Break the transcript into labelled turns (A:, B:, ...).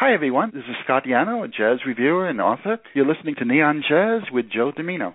A: Hi, everyone. This is Scott Yano, a jazz reviewer and author. You're listening to Neon Jazz with Joe Dimino.